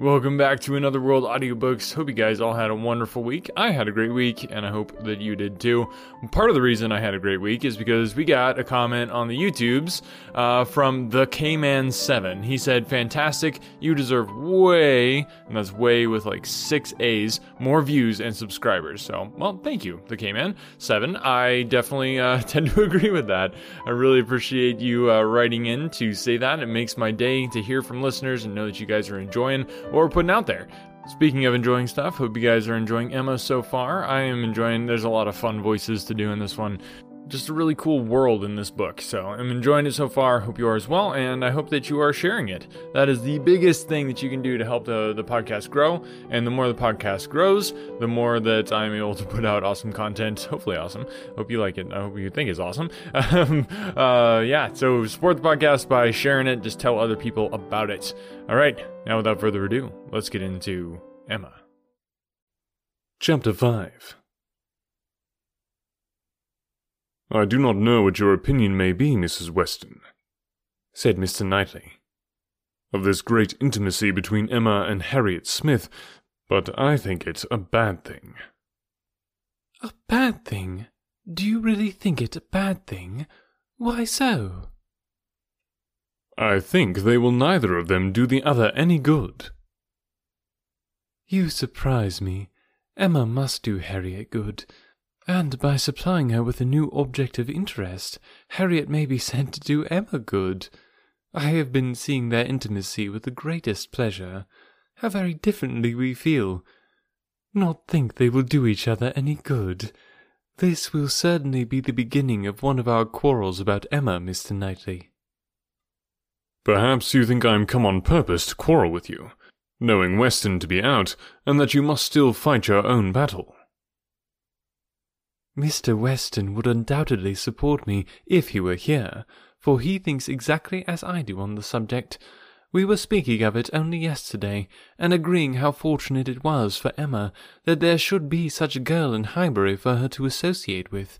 Welcome back to Another World Audiobooks. Hope you guys all had a wonderful week. I had a great week, and I hope that you did too. Part of the reason I had a great week is because we got a comment on the YouTubes uh, from the K-Man7. He said, Fantastic, you deserve way, and that's way with like six A's, more views and subscribers. So, well, thank you, the K-Man7. I definitely uh, tend to agree with that. I really appreciate you uh, writing in to say that. It makes my day to hear from listeners and know that you guys are enjoying what we're putting out there. Speaking of enjoying stuff, hope you guys are enjoying Emma so far. I am enjoying, there's a lot of fun voices to do in this one just a really cool world in this book. So I'm enjoying it so far. Hope you are as well, and I hope that you are sharing it. That is the biggest thing that you can do to help the, the podcast grow. And the more the podcast grows, the more that I'm able to put out awesome content. Hopefully, awesome. Hope you like it. I hope you think it's awesome. Um, uh, yeah, so support the podcast by sharing it. Just tell other people about it. All right, now without further ado, let's get into Emma. Chapter 5 I do not know what your opinion may be, Mrs. Weston, said Mr. Knightley, of this great intimacy between Emma and Harriet Smith, but I think it a bad thing. A bad thing? Do you really think it a bad thing? Why so? I think they will neither of them do the other any good. You surprise me. Emma must do Harriet good. And by supplying her with a new object of interest, Harriet may be said to do Emma good. I have been seeing their intimacy with the greatest pleasure. How very differently we feel. Not think they will do each other any good. This will certainly be the beginning of one of our quarrels about Emma, Mr. Knightley. Perhaps you think I am come on purpose to quarrel with you, knowing Weston to be out, and that you must still fight your own battle. Mr. Weston would undoubtedly support me if he were here, for he thinks exactly as I do on the subject. We were speaking of it only yesterday, and agreeing how fortunate it was for Emma that there should be such a girl in Highbury for her to associate with.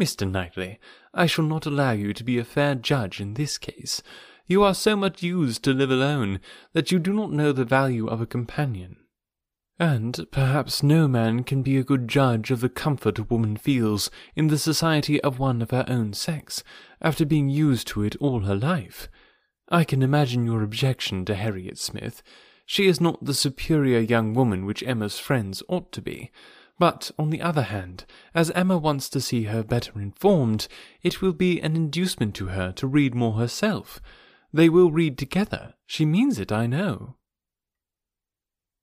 Mr. Knightley, I shall not allow you to be a fair judge in this case. You are so much used to live alone that you do not know the value of a companion. And perhaps no man can be a good judge of the comfort a woman feels in the society of one of her own sex, after being used to it all her life. I can imagine your objection to Harriet Smith. She is not the superior young woman which Emma's friends ought to be. But, on the other hand, as Emma wants to see her better informed, it will be an inducement to her to read more herself. They will read together. She means it, I know.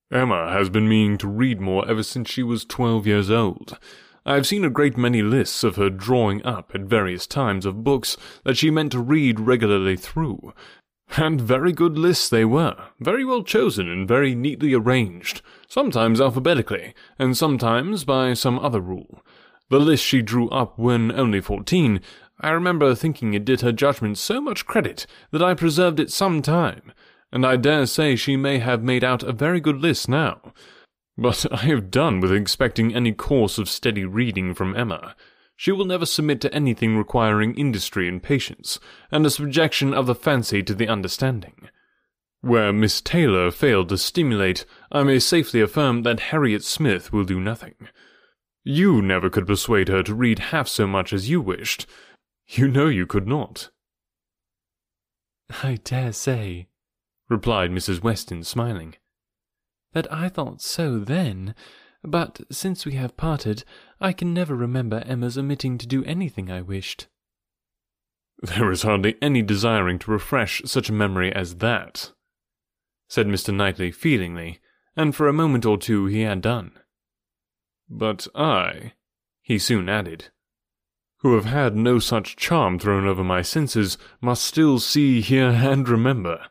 Emma has been meaning to read more ever since she was twelve years old. I have seen a great many lists of her drawing up at various times of books that she meant to read regularly through. And very good lists they were, very well chosen and very neatly arranged, sometimes alphabetically, and sometimes by some other rule. The list she drew up when only fourteen, I remember thinking it did her judgment so much credit that I preserved it some time, and I dare say she may have made out a very good list now. But I have done with expecting any course of steady reading from Emma. She will never submit to anything requiring industry and patience, and a subjection of the fancy to the understanding. Where Miss Taylor failed to stimulate, I may safely affirm that Harriet Smith will do nothing. You never could persuade her to read half so much as you wished. You know you could not. I dare say, replied Mrs. Weston, smiling. That I thought so then, but since we have parted, I can never remember Emma's omitting to do anything I wished. There is hardly any desiring to refresh such a memory as that, said Mr. Knightley feelingly, and for a moment or two he had done. But I, he soon added, who have had no such charm thrown over my senses, must still see, hear, and remember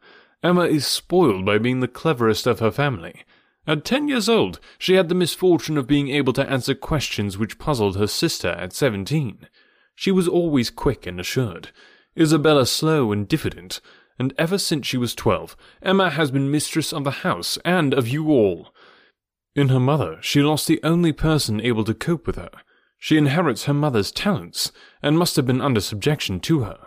Emma is spoiled by being the cleverest of her family. At ten years old, she had the misfortune of being able to answer questions which puzzled her sister at seventeen. She was always quick and assured, Isabella slow and diffident, and ever since she was twelve, Emma has been mistress of the house and of you all. In her mother, she lost the only person able to cope with her. She inherits her mother's talents, and must have been under subjection to her.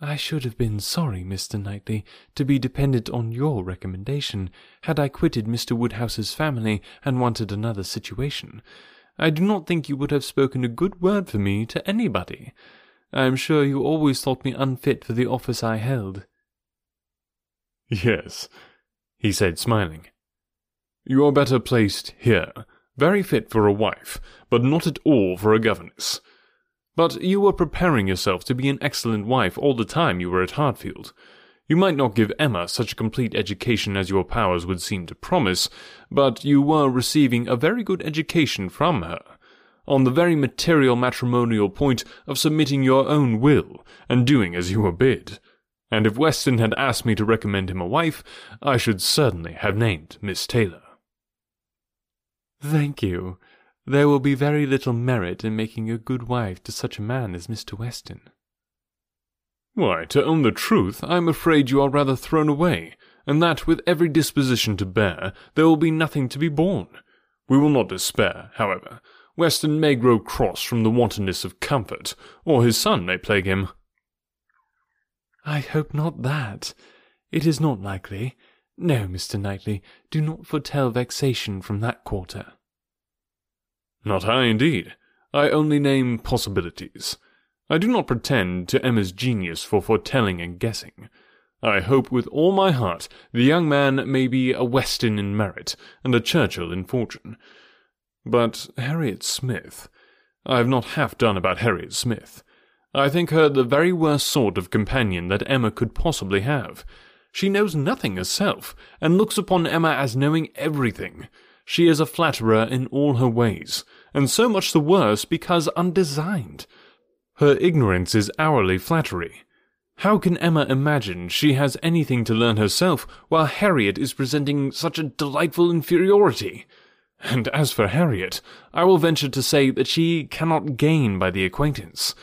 I should have been sorry, Mr. Knightley, to be dependent on your recommendation, had I quitted Mr. Woodhouse's family and wanted another situation. I do not think you would have spoken a good word for me to anybody. I am sure you always thought me unfit for the office I held. Yes, he said, smiling. You are better placed here, very fit for a wife, but not at all for a governess. But you were preparing yourself to be an excellent wife all the time you were at Hartfield. You might not give Emma such a complete education as your powers would seem to promise, but you were receiving a very good education from her, on the very material matrimonial point of submitting your own will and doing as you were bid. And if Weston had asked me to recommend him a wife, I should certainly have named Miss Taylor. Thank you. There will be very little merit in making a good wife to such a man as Mr. Weston. Why, to own the truth, I am afraid you are rather thrown away, and that with every disposition to bear, there will be nothing to be borne. We will not despair, however. Weston may grow cross from the wantonness of comfort, or his son may plague him. I hope not that. It is not likely. No, Mr. Knightley, do not foretell vexation from that quarter. Not I, indeed. I only name possibilities. I do not pretend to Emma's genius for foretelling and guessing. I hope with all my heart the young man may be a Weston in merit and a Churchill in fortune. But Harriet Smith, I have not half done about Harriet Smith. I think her the very worst sort of companion that Emma could possibly have. She knows nothing herself, and looks upon Emma as knowing everything. She is a flatterer in all her ways, and so much the worse because undesigned. Her ignorance is hourly flattery. How can Emma imagine she has anything to learn herself while Harriet is presenting such a delightful inferiority? And as for Harriet, I will venture to say that she cannot gain by the acquaintance.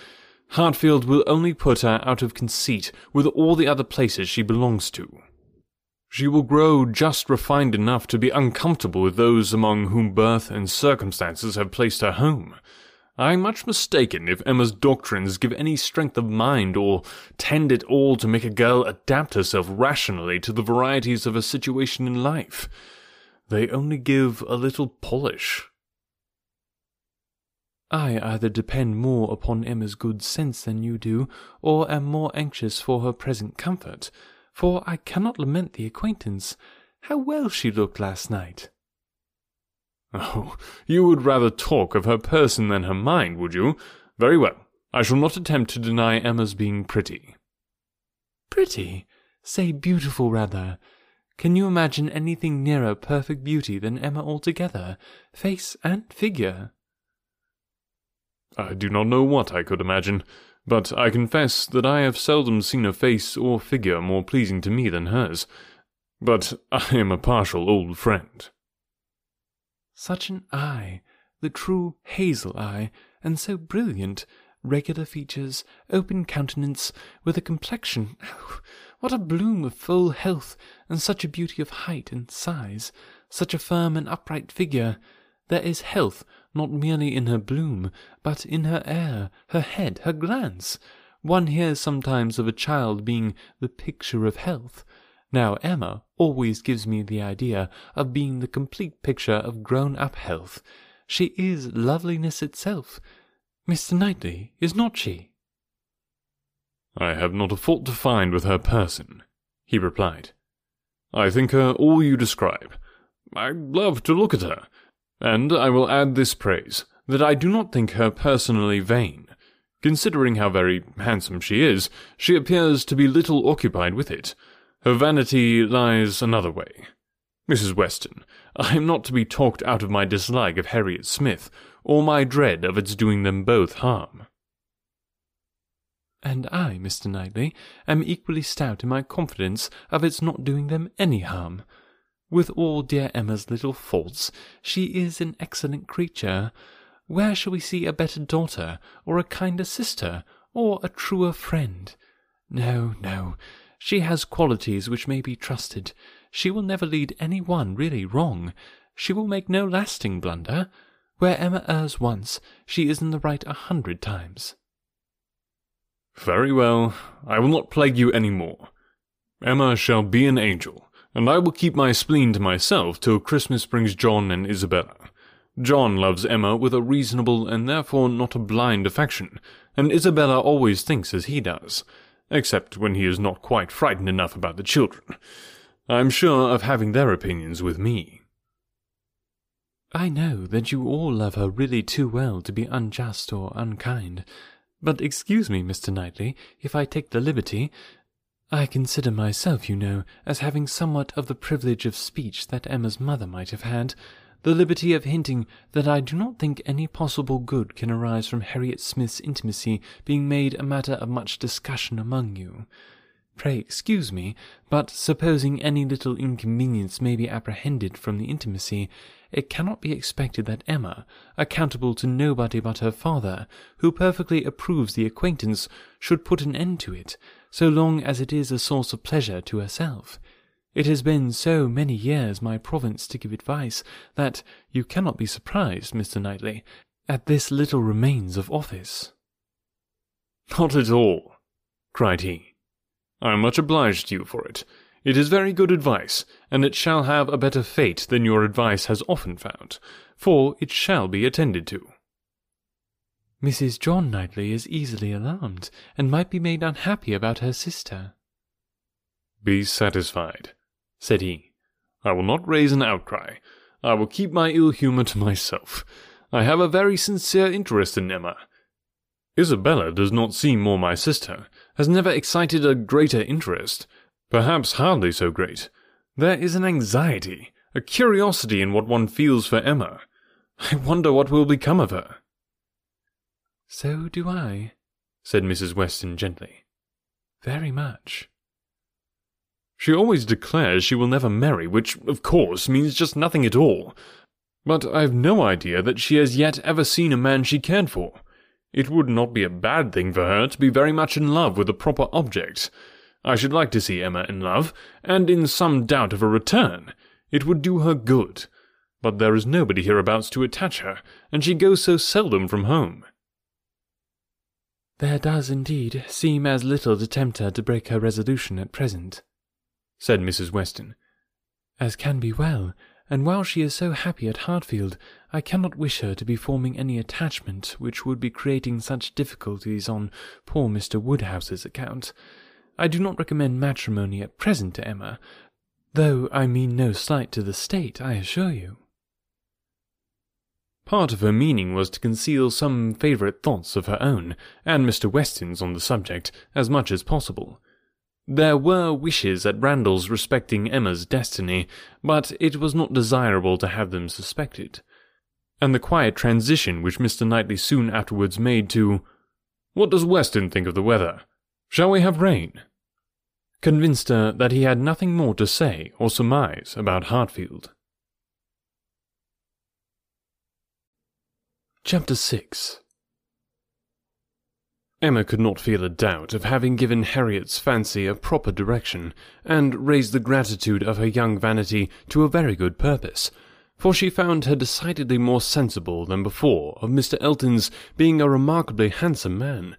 Hartfield will only put her out of conceit with all the other places she belongs to. She will grow just refined enough to be uncomfortable with those among whom birth and circumstances have placed her home. I'm much mistaken if Emma's doctrines give any strength of mind or tend at all to make a girl adapt herself rationally to the varieties of her situation in life. They only give a little polish. I either depend more upon Emma's good sense than you do, or am more anxious for her present comfort for I cannot lament the acquaintance. How well she looked last night! Oh, you would rather talk of her person than her mind, would you? Very well. I shall not attempt to deny Emma's being pretty. Pretty? Say beautiful, rather. Can you imagine anything nearer perfect beauty than Emma altogether, face and figure? I do not know what I could imagine but I confess that I have seldom seen a face or figure more pleasing to me than hers. But I am a partial old friend. Such an eye, the true hazel eye, and so brilliant, regular features, open countenance, with a complexion, oh, what a bloom of full health, and such a beauty of height and size, such a firm and upright figure. There is health not merely in her bloom, but in her air, her head, her glance. One hears sometimes of a child being the picture of health. Now Emma always gives me the idea of being the complete picture of grown up health. She is loveliness itself. Mr. Knightley, is not she? I have not a fault to find with her person, he replied. I think her all you describe. I love to look at her. And I will add this praise, that I do not think her personally vain. Considering how very handsome she is, she appears to be little occupied with it. Her vanity lies another way. Mrs. Weston, I am not to be talked out of my dislike of Harriet Smith, or my dread of its doing them both harm. And I, Mr. Knightley, am equally stout in my confidence of its not doing them any harm. With all dear Emma's little faults, she is an excellent creature. Where shall we see a better daughter, or a kinder sister, or a truer friend? No, no, she has qualities which may be trusted. She will never lead any one really wrong. She will make no lasting blunder. Where Emma errs once, she is in the right a hundred times. Very well, I will not plague you any more. Emma shall be an angel, and I will keep my spleen to myself till Christmas brings John and Isabella. John loves Emma with a reasonable and therefore not a blind affection, and Isabella always thinks as he does, except when he is not quite frightened enough about the children. I am sure of having their opinions with me. I know that you all love her really too well to be unjust or unkind. But excuse me, Mr. Knightley, if I take the liberty. I consider myself, you know, as having somewhat of the privilege of speech that Emma's mother might have had, the liberty of hinting that I do not think any possible good can arise from Harriet Smith's intimacy being made a matter of much discussion among you. Pray excuse me, but supposing any little inconvenience may be apprehended from the intimacy, it cannot be expected that Emma, accountable to nobody but her father, who perfectly approves the acquaintance, should put an end to it, so long as it is a source of pleasure to herself. It has been so many years my province to give advice, that you cannot be surprised, Mr. Knightley, at this little remains of office. Not at all, cried he. I am much obliged to you for it. It is very good advice, and it shall have a better fate than your advice has often found, for it shall be attended to. Mrs. John Knightley is easily alarmed, and might be made unhappy about her sister. Be satisfied, said he. I will not raise an outcry. I will keep my ill humour to myself. I have a very sincere interest in Emma. Isabella does not seem more my sister, has never excited a greater interest, Perhaps hardly so great. There is an anxiety, a curiosity in what one feels for Emma. I wonder what will become of her. So do I, said Mrs. Weston gently. Very much. She always declares she will never marry, which, of course, means just nothing at all. But I've no idea that she has yet ever seen a man she cared for. It would not be a bad thing for her to be very much in love with a proper object, I should like to see Emma in love, and in some doubt of a return. It would do her good. But there is nobody hereabouts to attach her, and she goes so seldom from home. There does indeed seem as little to tempt her to break her resolution at present, said Mrs. Weston, as can be well, and while she is so happy at Hartfield, I cannot wish her to be forming any attachment which would be creating such difficulties on poor Mr. Woodhouse's account. I do not recommend matrimony at present to Emma, though I mean no slight to the state, I assure you. Part of her meaning was to conceal some favourite thoughts of her own, and Mr. Weston's on the subject, as much as possible. There were wishes at Randalls respecting Emma's destiny, but it was not desirable to have them suspected. And the quiet transition which Mr. Knightley soon afterwards made to, What does Weston think of the weather? Shall we have rain? Convinced her that he had nothing more to say or surmise about Hartfield. Chapter 6 Emma could not feel a doubt of having given Harriet's fancy a proper direction, and raised the gratitude of her young vanity to a very good purpose, for she found her decidedly more sensible than before of Mr. Elton's being a remarkably handsome man,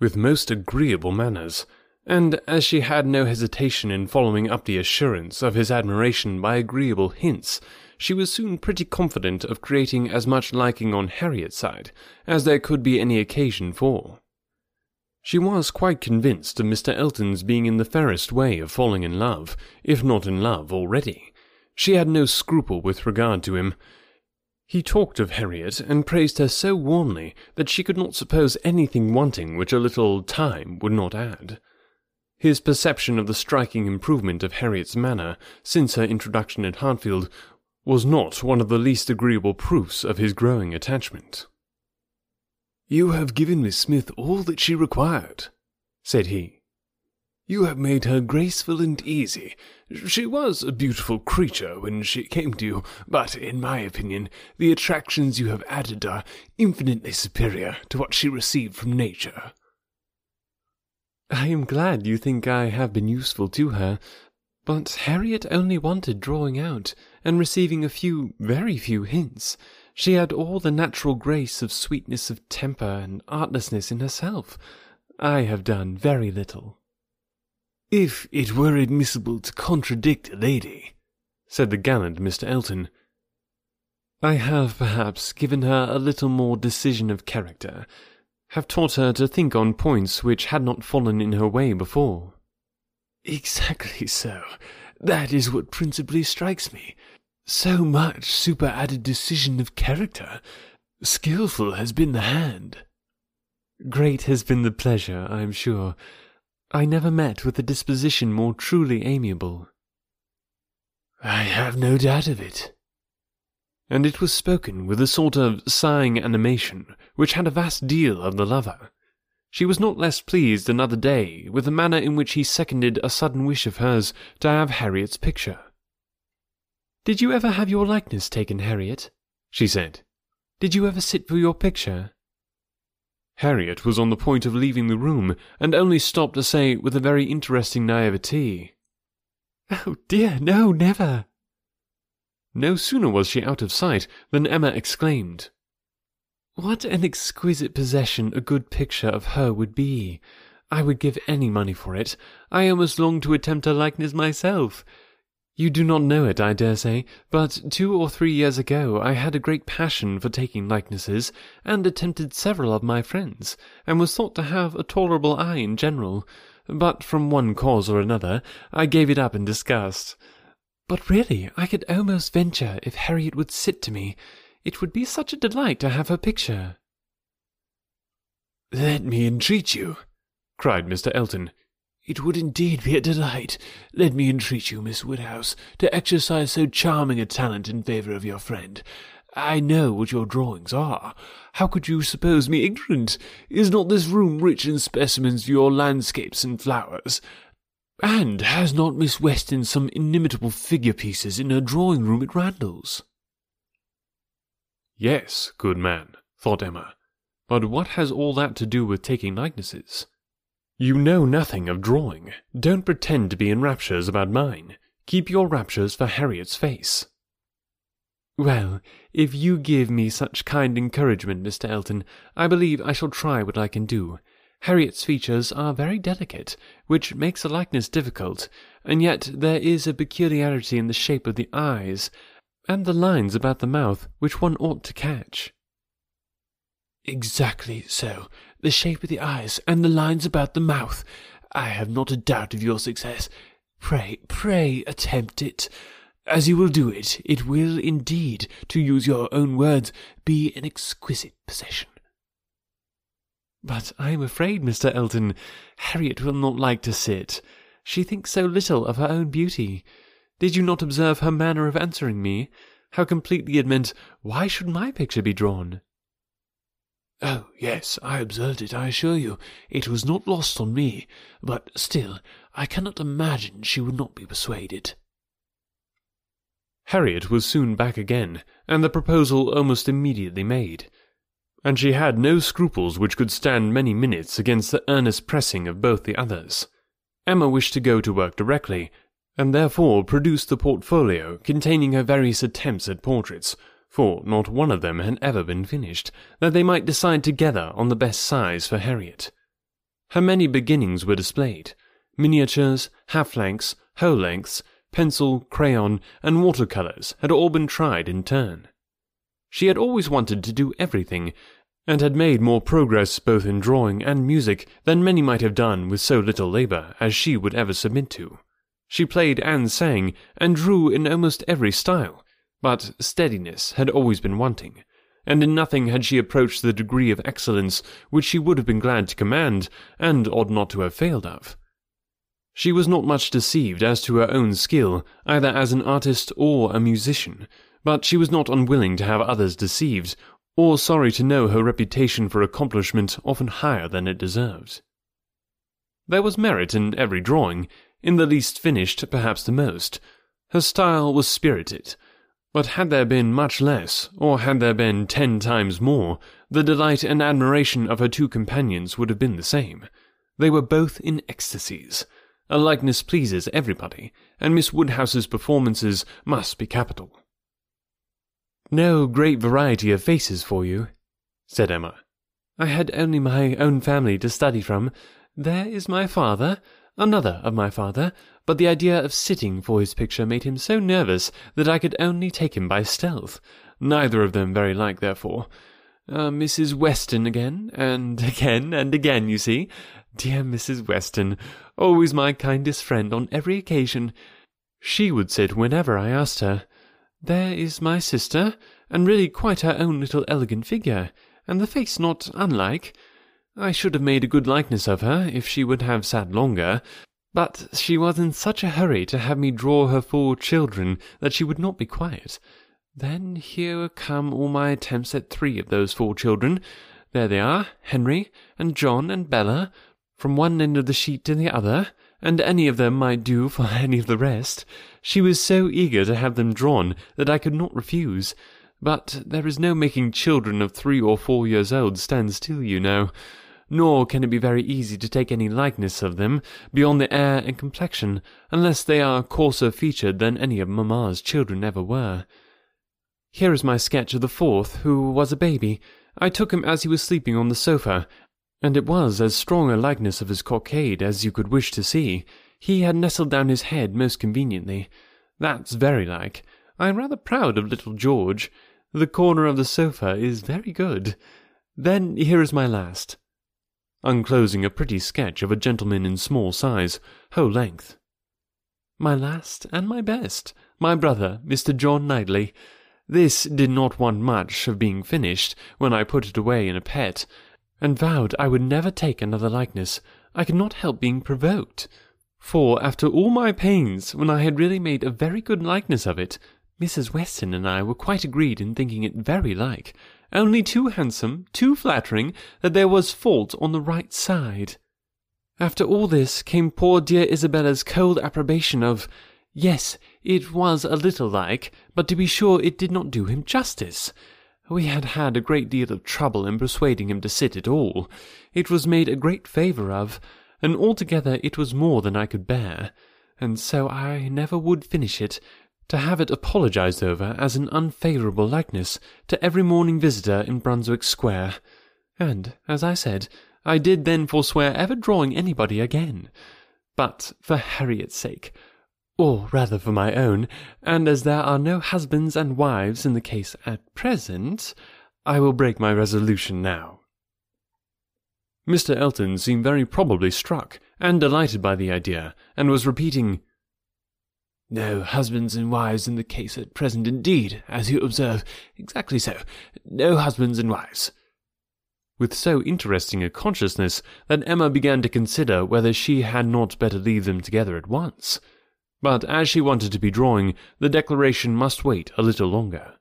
with most agreeable manners, and as she had no hesitation in following up the assurance of his admiration by agreeable hints, she was soon pretty confident of creating as much liking on Harriet's side as there could be any occasion for. She was quite convinced of Mr. Elton's being in the fairest way of falling in love, if not in love already. She had no scruple with regard to him, he talked of Harriet and praised her so warmly that she could not suppose anything wanting which a little time would not add. His perception of the striking improvement of Harriet's manner since her introduction at Hartfield was not one of the least agreeable proofs of his growing attachment. You have given Miss Smith all that she required, said he. You have made her graceful and easy. She was a beautiful creature when she came to you, but in my opinion, the attractions you have added are infinitely superior to what she received from nature. I am glad you think I have been useful to her, but Harriet only wanted drawing out and receiving a few, very few hints. She had all the natural grace of sweetness of temper and artlessness in herself. I have done very little. If it were admissible to contradict a lady, said the gallant Mr. Elton, I have perhaps given her a little more decision of character, have taught her to think on points which had not fallen in her way before. Exactly so. That is what principally strikes me. So much superadded decision of character. Skilful has been the hand. Great has been the pleasure, I am sure. I never met with a disposition more truly amiable. I have no doubt of it. And it was spoken with a sort of sighing animation which had a vast deal of the lover. She was not less pleased another day with the manner in which he seconded a sudden wish of hers to have Harriet's picture. Did you ever have your likeness taken, Harriet? she said. Did you ever sit for your picture? Harriet was on the point of leaving the room, and only stopped to say with a very interesting naivete, Oh dear, no, never. No sooner was she out of sight than Emma exclaimed, What an exquisite possession a good picture of her would be! I would give any money for it. I almost long to attempt a likeness myself. You do not know it, I dare say, but two or three years ago I had a great passion for taking likenesses, and attempted several of my friends, and was thought to have a tolerable eye in general, but from one cause or another I gave it up in disgust. But really, I could almost venture if Harriet would sit to me. It would be such a delight to have her picture. Let me entreat you, cried Mr. Elton, it would indeed be a delight, let me entreat you, Miss Woodhouse, to exercise so charming a talent in favour of your friend. I know what your drawings are. How could you suppose me ignorant? Is not this room rich in specimens of your landscapes and flowers? And has not Miss Weston some inimitable figure pieces in her drawing room at Randalls? Yes, good man, thought Emma. But what has all that to do with taking likenesses? You know nothing of drawing. Don't pretend to be in raptures about mine. Keep your raptures for Harriet's face. Well, if you give me such kind encouragement, Mr. Elton, I believe I shall try what I can do. Harriet's features are very delicate, which makes a likeness difficult, and yet there is a peculiarity in the shape of the eyes, and the lines about the mouth which one ought to catch. Exactly so the shape of the eyes, and the lines about the mouth. I have not a doubt of your success. Pray, pray attempt it. As you will do it, it will indeed, to use your own words, be an exquisite possession. But I am afraid, Mr. Elton, Harriet will not like to sit. She thinks so little of her own beauty. Did you not observe her manner of answering me? How completely it meant, Why should my picture be drawn? Oh, yes, I observed it, I assure you. It was not lost on me, but still, I cannot imagine she would not be persuaded. Harriet was soon back again, and the proposal almost immediately made. And she had no scruples which could stand many minutes against the earnest pressing of both the others. Emma wished to go to work directly, and therefore produced the portfolio containing her various attempts at portraits, for not one of them had ever been finished, that they might decide together on the best size for Harriet. Her many beginnings were displayed miniatures, half lengths, whole lengths, pencil, crayon, and water colours had all been tried in turn. She had always wanted to do everything, and had made more progress both in drawing and music than many might have done with so little labour as she would ever submit to. She played and sang, and drew in almost every style, but steadiness had always been wanting, and in nothing had she approached the degree of excellence which she would have been glad to command, and ought not to have failed of. She was not much deceived as to her own skill, either as an artist or a musician, but she was not unwilling to have others deceived, or sorry to know her reputation for accomplishment often higher than it deserved. There was merit in every drawing, in the least finished perhaps the most. Her style was spirited, but had there been much less, or had there been ten times more, the delight and admiration of her two companions would have been the same. They were both in ecstasies. A likeness pleases everybody, and Miss Woodhouse's performances must be capital. No great variety of faces for you, said Emma. I had only my own family to study from. There is my father, another of my father, but the idea of sitting for his picture made him so nervous that I could only take him by stealth. Neither of them very like, therefore. Uh, Mrs. Weston again, and again, and again, you see. Dear Mrs. Weston, always my kindest friend on every occasion. She would sit whenever I asked her. There is my sister, and really quite her own little elegant figure, and the face not unlike. I should have made a good likeness of her if she would have sat longer, but she was in such a hurry to have me draw her four children that she would not be quiet. Then here come all my attempts at three of those four children. There they are, Henry, and John, and Bella, from one end of the sheet to the other, and any of them might do for any of the rest. She was so eager to have them drawn that I could not refuse. But there is no making children of three or four years old stand still, you know. Nor can it be very easy to take any likeness of them beyond the air and complexion, unless they are coarser featured than any of mamma's children ever were. Here is my sketch of the fourth, who was a baby. I took him as he was sleeping on the sofa, and it was as strong a likeness of his cockade as you could wish to see. He had nestled down his head most conveniently. That's very like. I am rather proud of little George. The corner of the sofa is very good. Then here is my last. Unclosing a pretty sketch of a gentleman in small size, whole length. My last and my best, my brother, Mr. John Knightley. This did not want much of being finished when I put it away in a pet, and vowed I would never take another likeness. I could not help being provoked. For after all my pains, when I had really made a very good likeness of it, Mrs. Weston and I were quite agreed in thinking it very like, only too handsome, too flattering, that there was fault on the right side. After all this came poor dear Isabella's cold approbation of Yes, it was a little like, but to be sure it did not do him justice. We had had a great deal of trouble in persuading him to sit at all. It was made a great favour of, and altogether it was more than I could bear, and so I never would finish it, to have it apologized over as an unfavourable likeness to every morning visitor in Brunswick Square. And, as I said, I did then forswear ever drawing anybody again. But for Harriet's sake, or rather for my own, and as there are no husbands and wives in the case at present, I will break my resolution now. Mr. Elton seemed very probably struck and delighted by the idea, and was repeating, No husbands and wives in the case at present, indeed, as you observe. Exactly so. No husbands and wives. With so interesting a consciousness that Emma began to consider whether she had not better leave them together at once. But as she wanted to be drawing, the declaration must wait a little longer.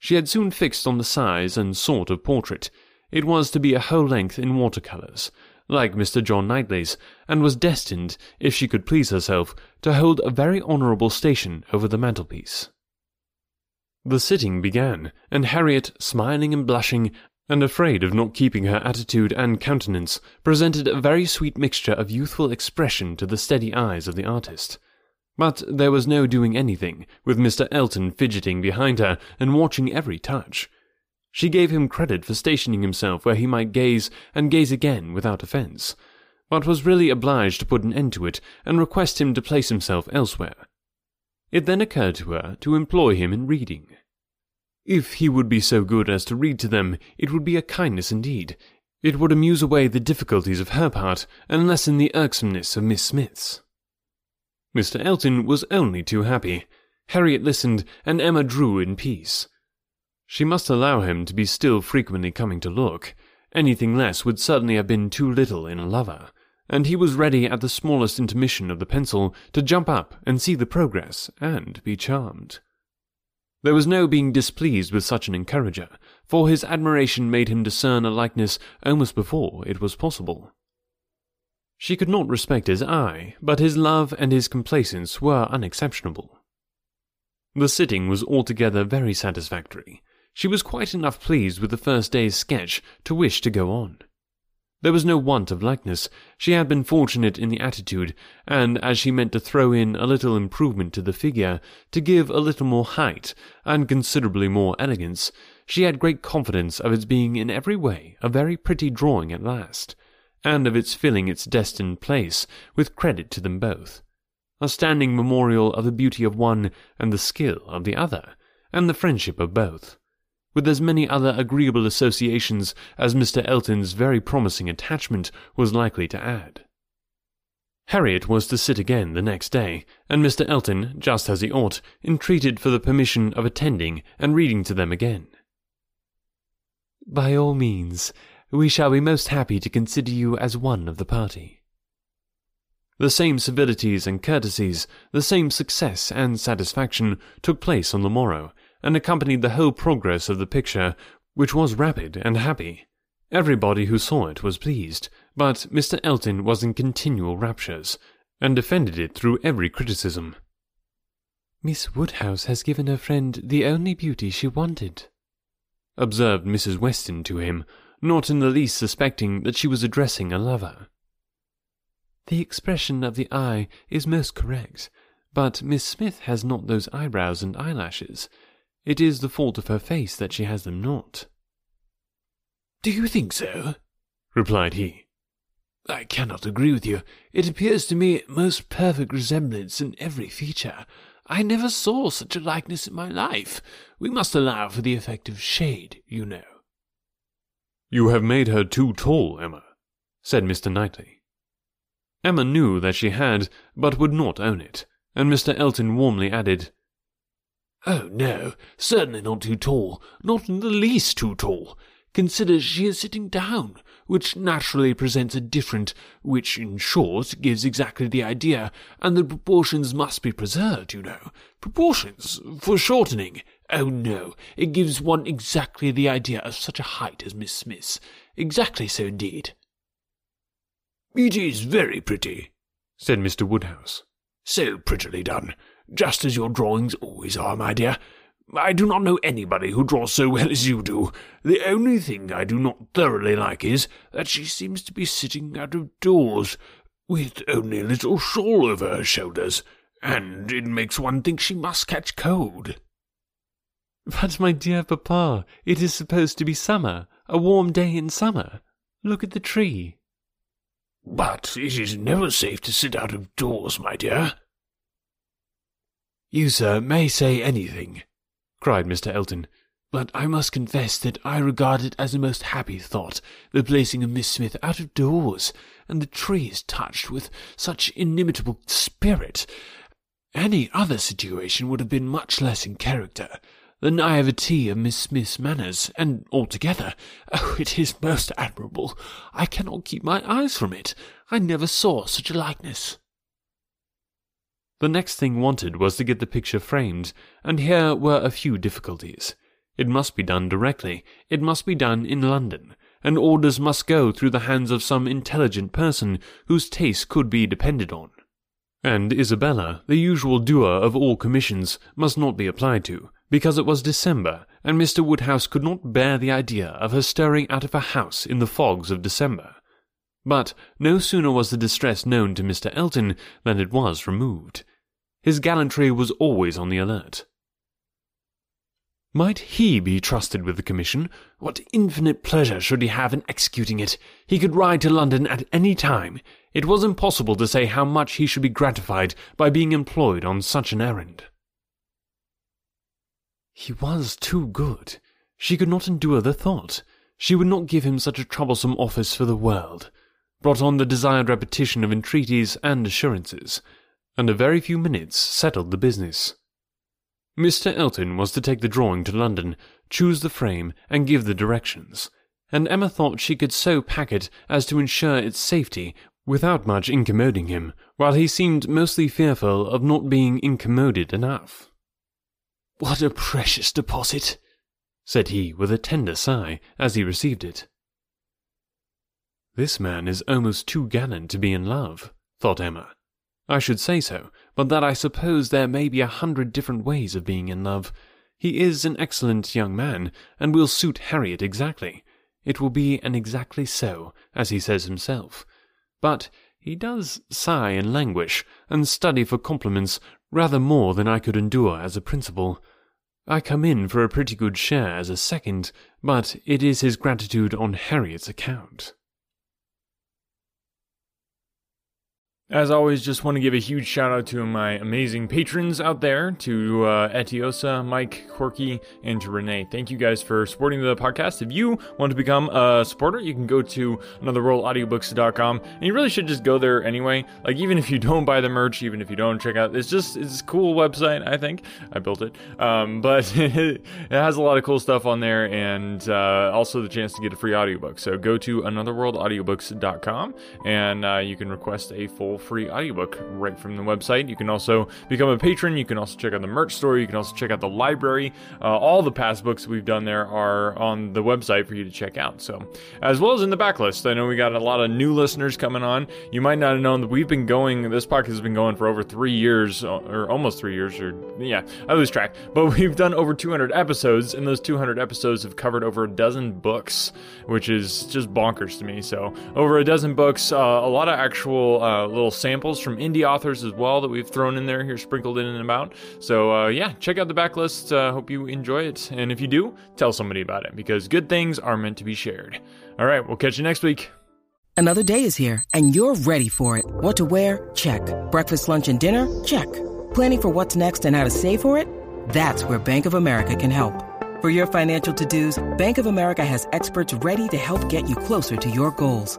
She had soon fixed on the size and sort of portrait. It was to be a whole length in watercolours, like Mr. John Knightley's, and was destined, if she could please herself, to hold a very honourable station over the mantelpiece. The sitting began, and Harriet, smiling and blushing, and afraid of not keeping her attitude and countenance, presented a very sweet mixture of youthful expression to the steady eyes of the artist. But there was no doing anything, with Mr. Elton fidgeting behind her and watching every touch. She gave him credit for stationing himself where he might gaze and gaze again without offence, but was really obliged to put an end to it and request him to place himself elsewhere. It then occurred to her to employ him in reading. If he would be so good as to read to them, it would be a kindness indeed. It would amuse away the difficulties of her part, and lessen the irksomeness of Miss Smith's. Mr. Elton was only too happy. Harriet listened, and Emma drew in peace. She must allow him to be still frequently coming to look. Anything less would certainly have been too little in a lover, and he was ready at the smallest intermission of the pencil to jump up and see the progress and be charmed. There was no being displeased with such an encourager, for his admiration made him discern a likeness almost before it was possible. She could not respect his eye, but his love and his complacence were unexceptionable. The sitting was altogether very satisfactory. She was quite enough pleased with the first day's sketch to wish to go on. There was no want of likeness. She had been fortunate in the attitude, and as she meant to throw in a little improvement to the figure, to give a little more height, and considerably more elegance, she had great confidence of its being in every way a very pretty drawing at last, and of its filling its destined place with credit to them both. A standing memorial of the beauty of one and the skill of the other, and the friendship of both with as many other agreeable associations as Mr. Elton's very promising attachment was likely to add. Harriet was to sit again the next day, and Mr. Elton, just as he ought, entreated for the permission of attending and reading to them again. By all means, we shall be most happy to consider you as one of the party. The same civilities and courtesies, the same success and satisfaction took place on the morrow, and accompanied the whole progress of the picture, which was rapid and happy. Everybody who saw it was pleased, but Mr. Elton was in continual raptures, and defended it through every criticism. Miss Woodhouse has given her friend the only beauty she wanted, observed Mrs. Weston to him, not in the least suspecting that she was addressing a lover. The expression of the eye is most correct, but Miss Smith has not those eyebrows and eyelashes, it is the fault of her face that she has them not. Do you think so? replied he. I cannot agree with you. It appears to me most perfect resemblance in every feature. I never saw such a likeness in my life. We must allow for the effect of shade, you know. You have made her too tall, Emma, said Mr. Knightley. Emma knew that she had, but would not own it, and Mr. Elton warmly added, Oh, no, certainly not too tall, not in the least too tall. Consider she is sitting down, which naturally presents a different, which, in short, gives exactly the idea, and the proportions must be preserved, you know. Proportions, foreshortening. Oh, no, it gives one exactly the idea of such a height as Miss Smith's. Exactly so, indeed. It is very pretty, said Mr. Woodhouse. So prettily done just as your drawings always are, my dear. I do not know anybody who draws so well as you do. The only thing I do not thoroughly like is that she seems to be sitting out of doors, with only a little shawl over her shoulders, and it makes one think she must catch cold. But, my dear papa, it is supposed to be summer, a warm day in summer. Look at the tree. But it is never safe to sit out of doors, my dear. You, sir, may say anything, cried Mr. Elton, but I must confess that I regard it as a most happy thought, the placing of Miss Smith out of doors, and the trees touched with such inimitable spirit. Any other situation would have been much less in character. The naivety of Miss Smith's manners, and altogether, oh, it is most admirable. I cannot keep my eyes from it. I never saw such a likeness. The next thing wanted was to get the picture framed, and here were a few difficulties. It must be done directly, it must be done in London, and orders must go through the hands of some intelligent person whose taste could be depended on. And Isabella, the usual doer of all commissions, must not be applied to, because it was December, and Mr. Woodhouse could not bear the idea of her stirring out of her house in the fogs of December. But no sooner was the distress known to Mr. Elton than it was removed. His gallantry was always on the alert. Might he be trusted with the commission? What infinite pleasure should he have in executing it? He could ride to London at any time. It was impossible to say how much he should be gratified by being employed on such an errand. He was too good. She could not endure the thought. She would not give him such a troublesome office for the world brought on the desired repetition of entreaties and assurances, and a very few minutes settled the business. Mr. Elton was to take the drawing to London, choose the frame, and give the directions, and Emma thought she could so pack it as to ensure its safety without much incommoding him, while he seemed mostly fearful of not being incommoded enough. What a precious deposit! said he with a tender sigh as he received it. This man is almost too gallant to be in love, thought Emma. I should say so, but that I suppose there may be a hundred different ways of being in love. He is an excellent young man, and will suit Harriet exactly. it will be an exactly so, as he says himself. But he does sigh and languish, and study for compliments rather more than I could endure as a principal. I come in for a pretty good share as a second, but it is his gratitude on Harriet's account. As always, just want to give a huge shout out to my amazing patrons out there to uh, Etiosa, Mike, Corky, and to Renee. Thank you guys for supporting the podcast. If you want to become a supporter, you can go to anotherworldaudiobooks.com and you really should just go there anyway. Like, even if you don't buy the merch, even if you don't check out, it's just, it's a cool website, I think. I built it. Um, but it has a lot of cool stuff on there and uh, also the chance to get a free audiobook. So go to anotherworldaudiobooks.com and uh, you can request a full free audiobook right from the website. You can also become a patron. You can also check out the merch store. You can also check out the library. Uh, all the past books we've done there are on the website for you to check out. So, as well as in the backlist, I know we got a lot of new listeners coming on. You might not have known that we've been going, this podcast has been going for over three years, uh, or almost three years, or yeah, I lose track. But we've done over 200 episodes, and those 200 episodes have covered over a dozen books, which is just bonkers to me. So, over a dozen books, uh, a lot of actual uh, little little samples from indie authors as well that we've thrown in there here, sprinkled in and about. So uh, yeah, check out the backlist. Uh, hope you enjoy it, and if you do, tell somebody about it because good things are meant to be shared. All right, we'll catch you next week. Another day is here, and you're ready for it. What to wear? Check. Breakfast, lunch, and dinner? Check. Planning for what's next and how to save for it? That's where Bank of America can help. For your financial to-dos, Bank of America has experts ready to help get you closer to your goals.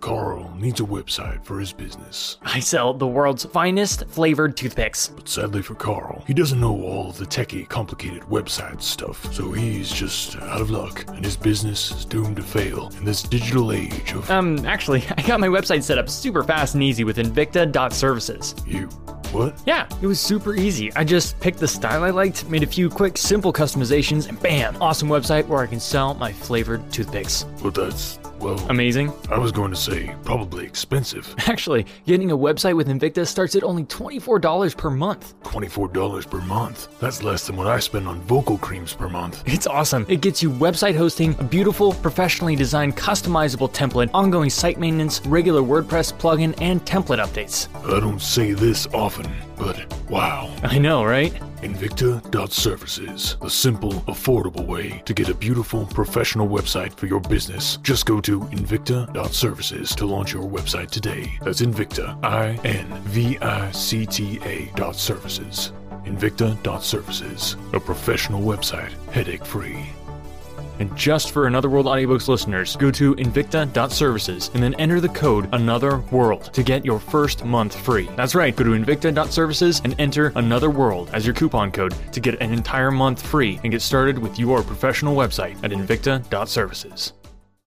Carl needs a website for his business. I sell the world's finest flavored toothpicks. But sadly for Carl, he doesn't know all the techie, complicated website stuff, so he's just out of luck, and his business is doomed to fail in this digital age of. Um, actually, I got my website set up super fast and easy with Invicta.services. You. What? Yeah, it was super easy. I just picked the style I liked, made a few quick, simple customizations, and bam, awesome website where I can sell my flavored toothpicks. Well, that's well, amazing. I was going to say probably expensive. Actually, getting a website with Invicta starts at only $24 per month. $24 per month? That's less than what I spend on vocal creams per month. It's awesome. It gets you website hosting, a beautiful, professionally designed, customizable template, ongoing site maintenance, regular WordPress plugin, and template updates. I don't say this often, but wow. I know, right? Invicta.services, the simple, affordable way to get a beautiful, professional website for your business. Just go to Invicta.services to launch your website today. That's Invicta, I N V I C T A dot services. Invicta.services, a professional website, headache free. And just for Another World Audiobooks listeners, go to invicta.services and then enter the code Another World to get your first month free. That's right, go to invicta.services and enter Another World as your coupon code to get an entire month free and get started with your professional website at invicta.services.